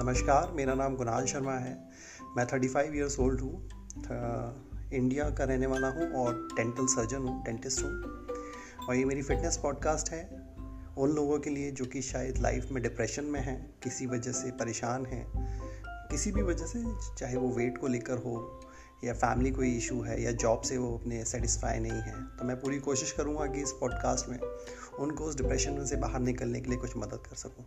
नमस्कार, मेरा नाम कुणाल शर्मा है। मैं थर्टी फाइव ईयर्स ओल्ड हूँ इंडिया का रहने वाला हूँ और डेंटल सर्जन हूँ डेंटिस्ट हूँ। और ये मेरी फिटनेस पॉडकास्ट है। उन लोगों के लिए जो कि शायद लाइफ में डिप्रेशन में हैं, किसी वजह से परेशान हैं, किसी भी वजह से, चाहे वो वेट को लेकर हो या फैमिली कोई इशू है या जॉब से वो अपने सेटिस्फाई नहीं है। तो मैं पूरी कोशिश करूँगा कि इस पॉडकास्ट में उनको उस डिप्रेशन से बाहर निकलने के लिए कुछ मदद कर सकूँ।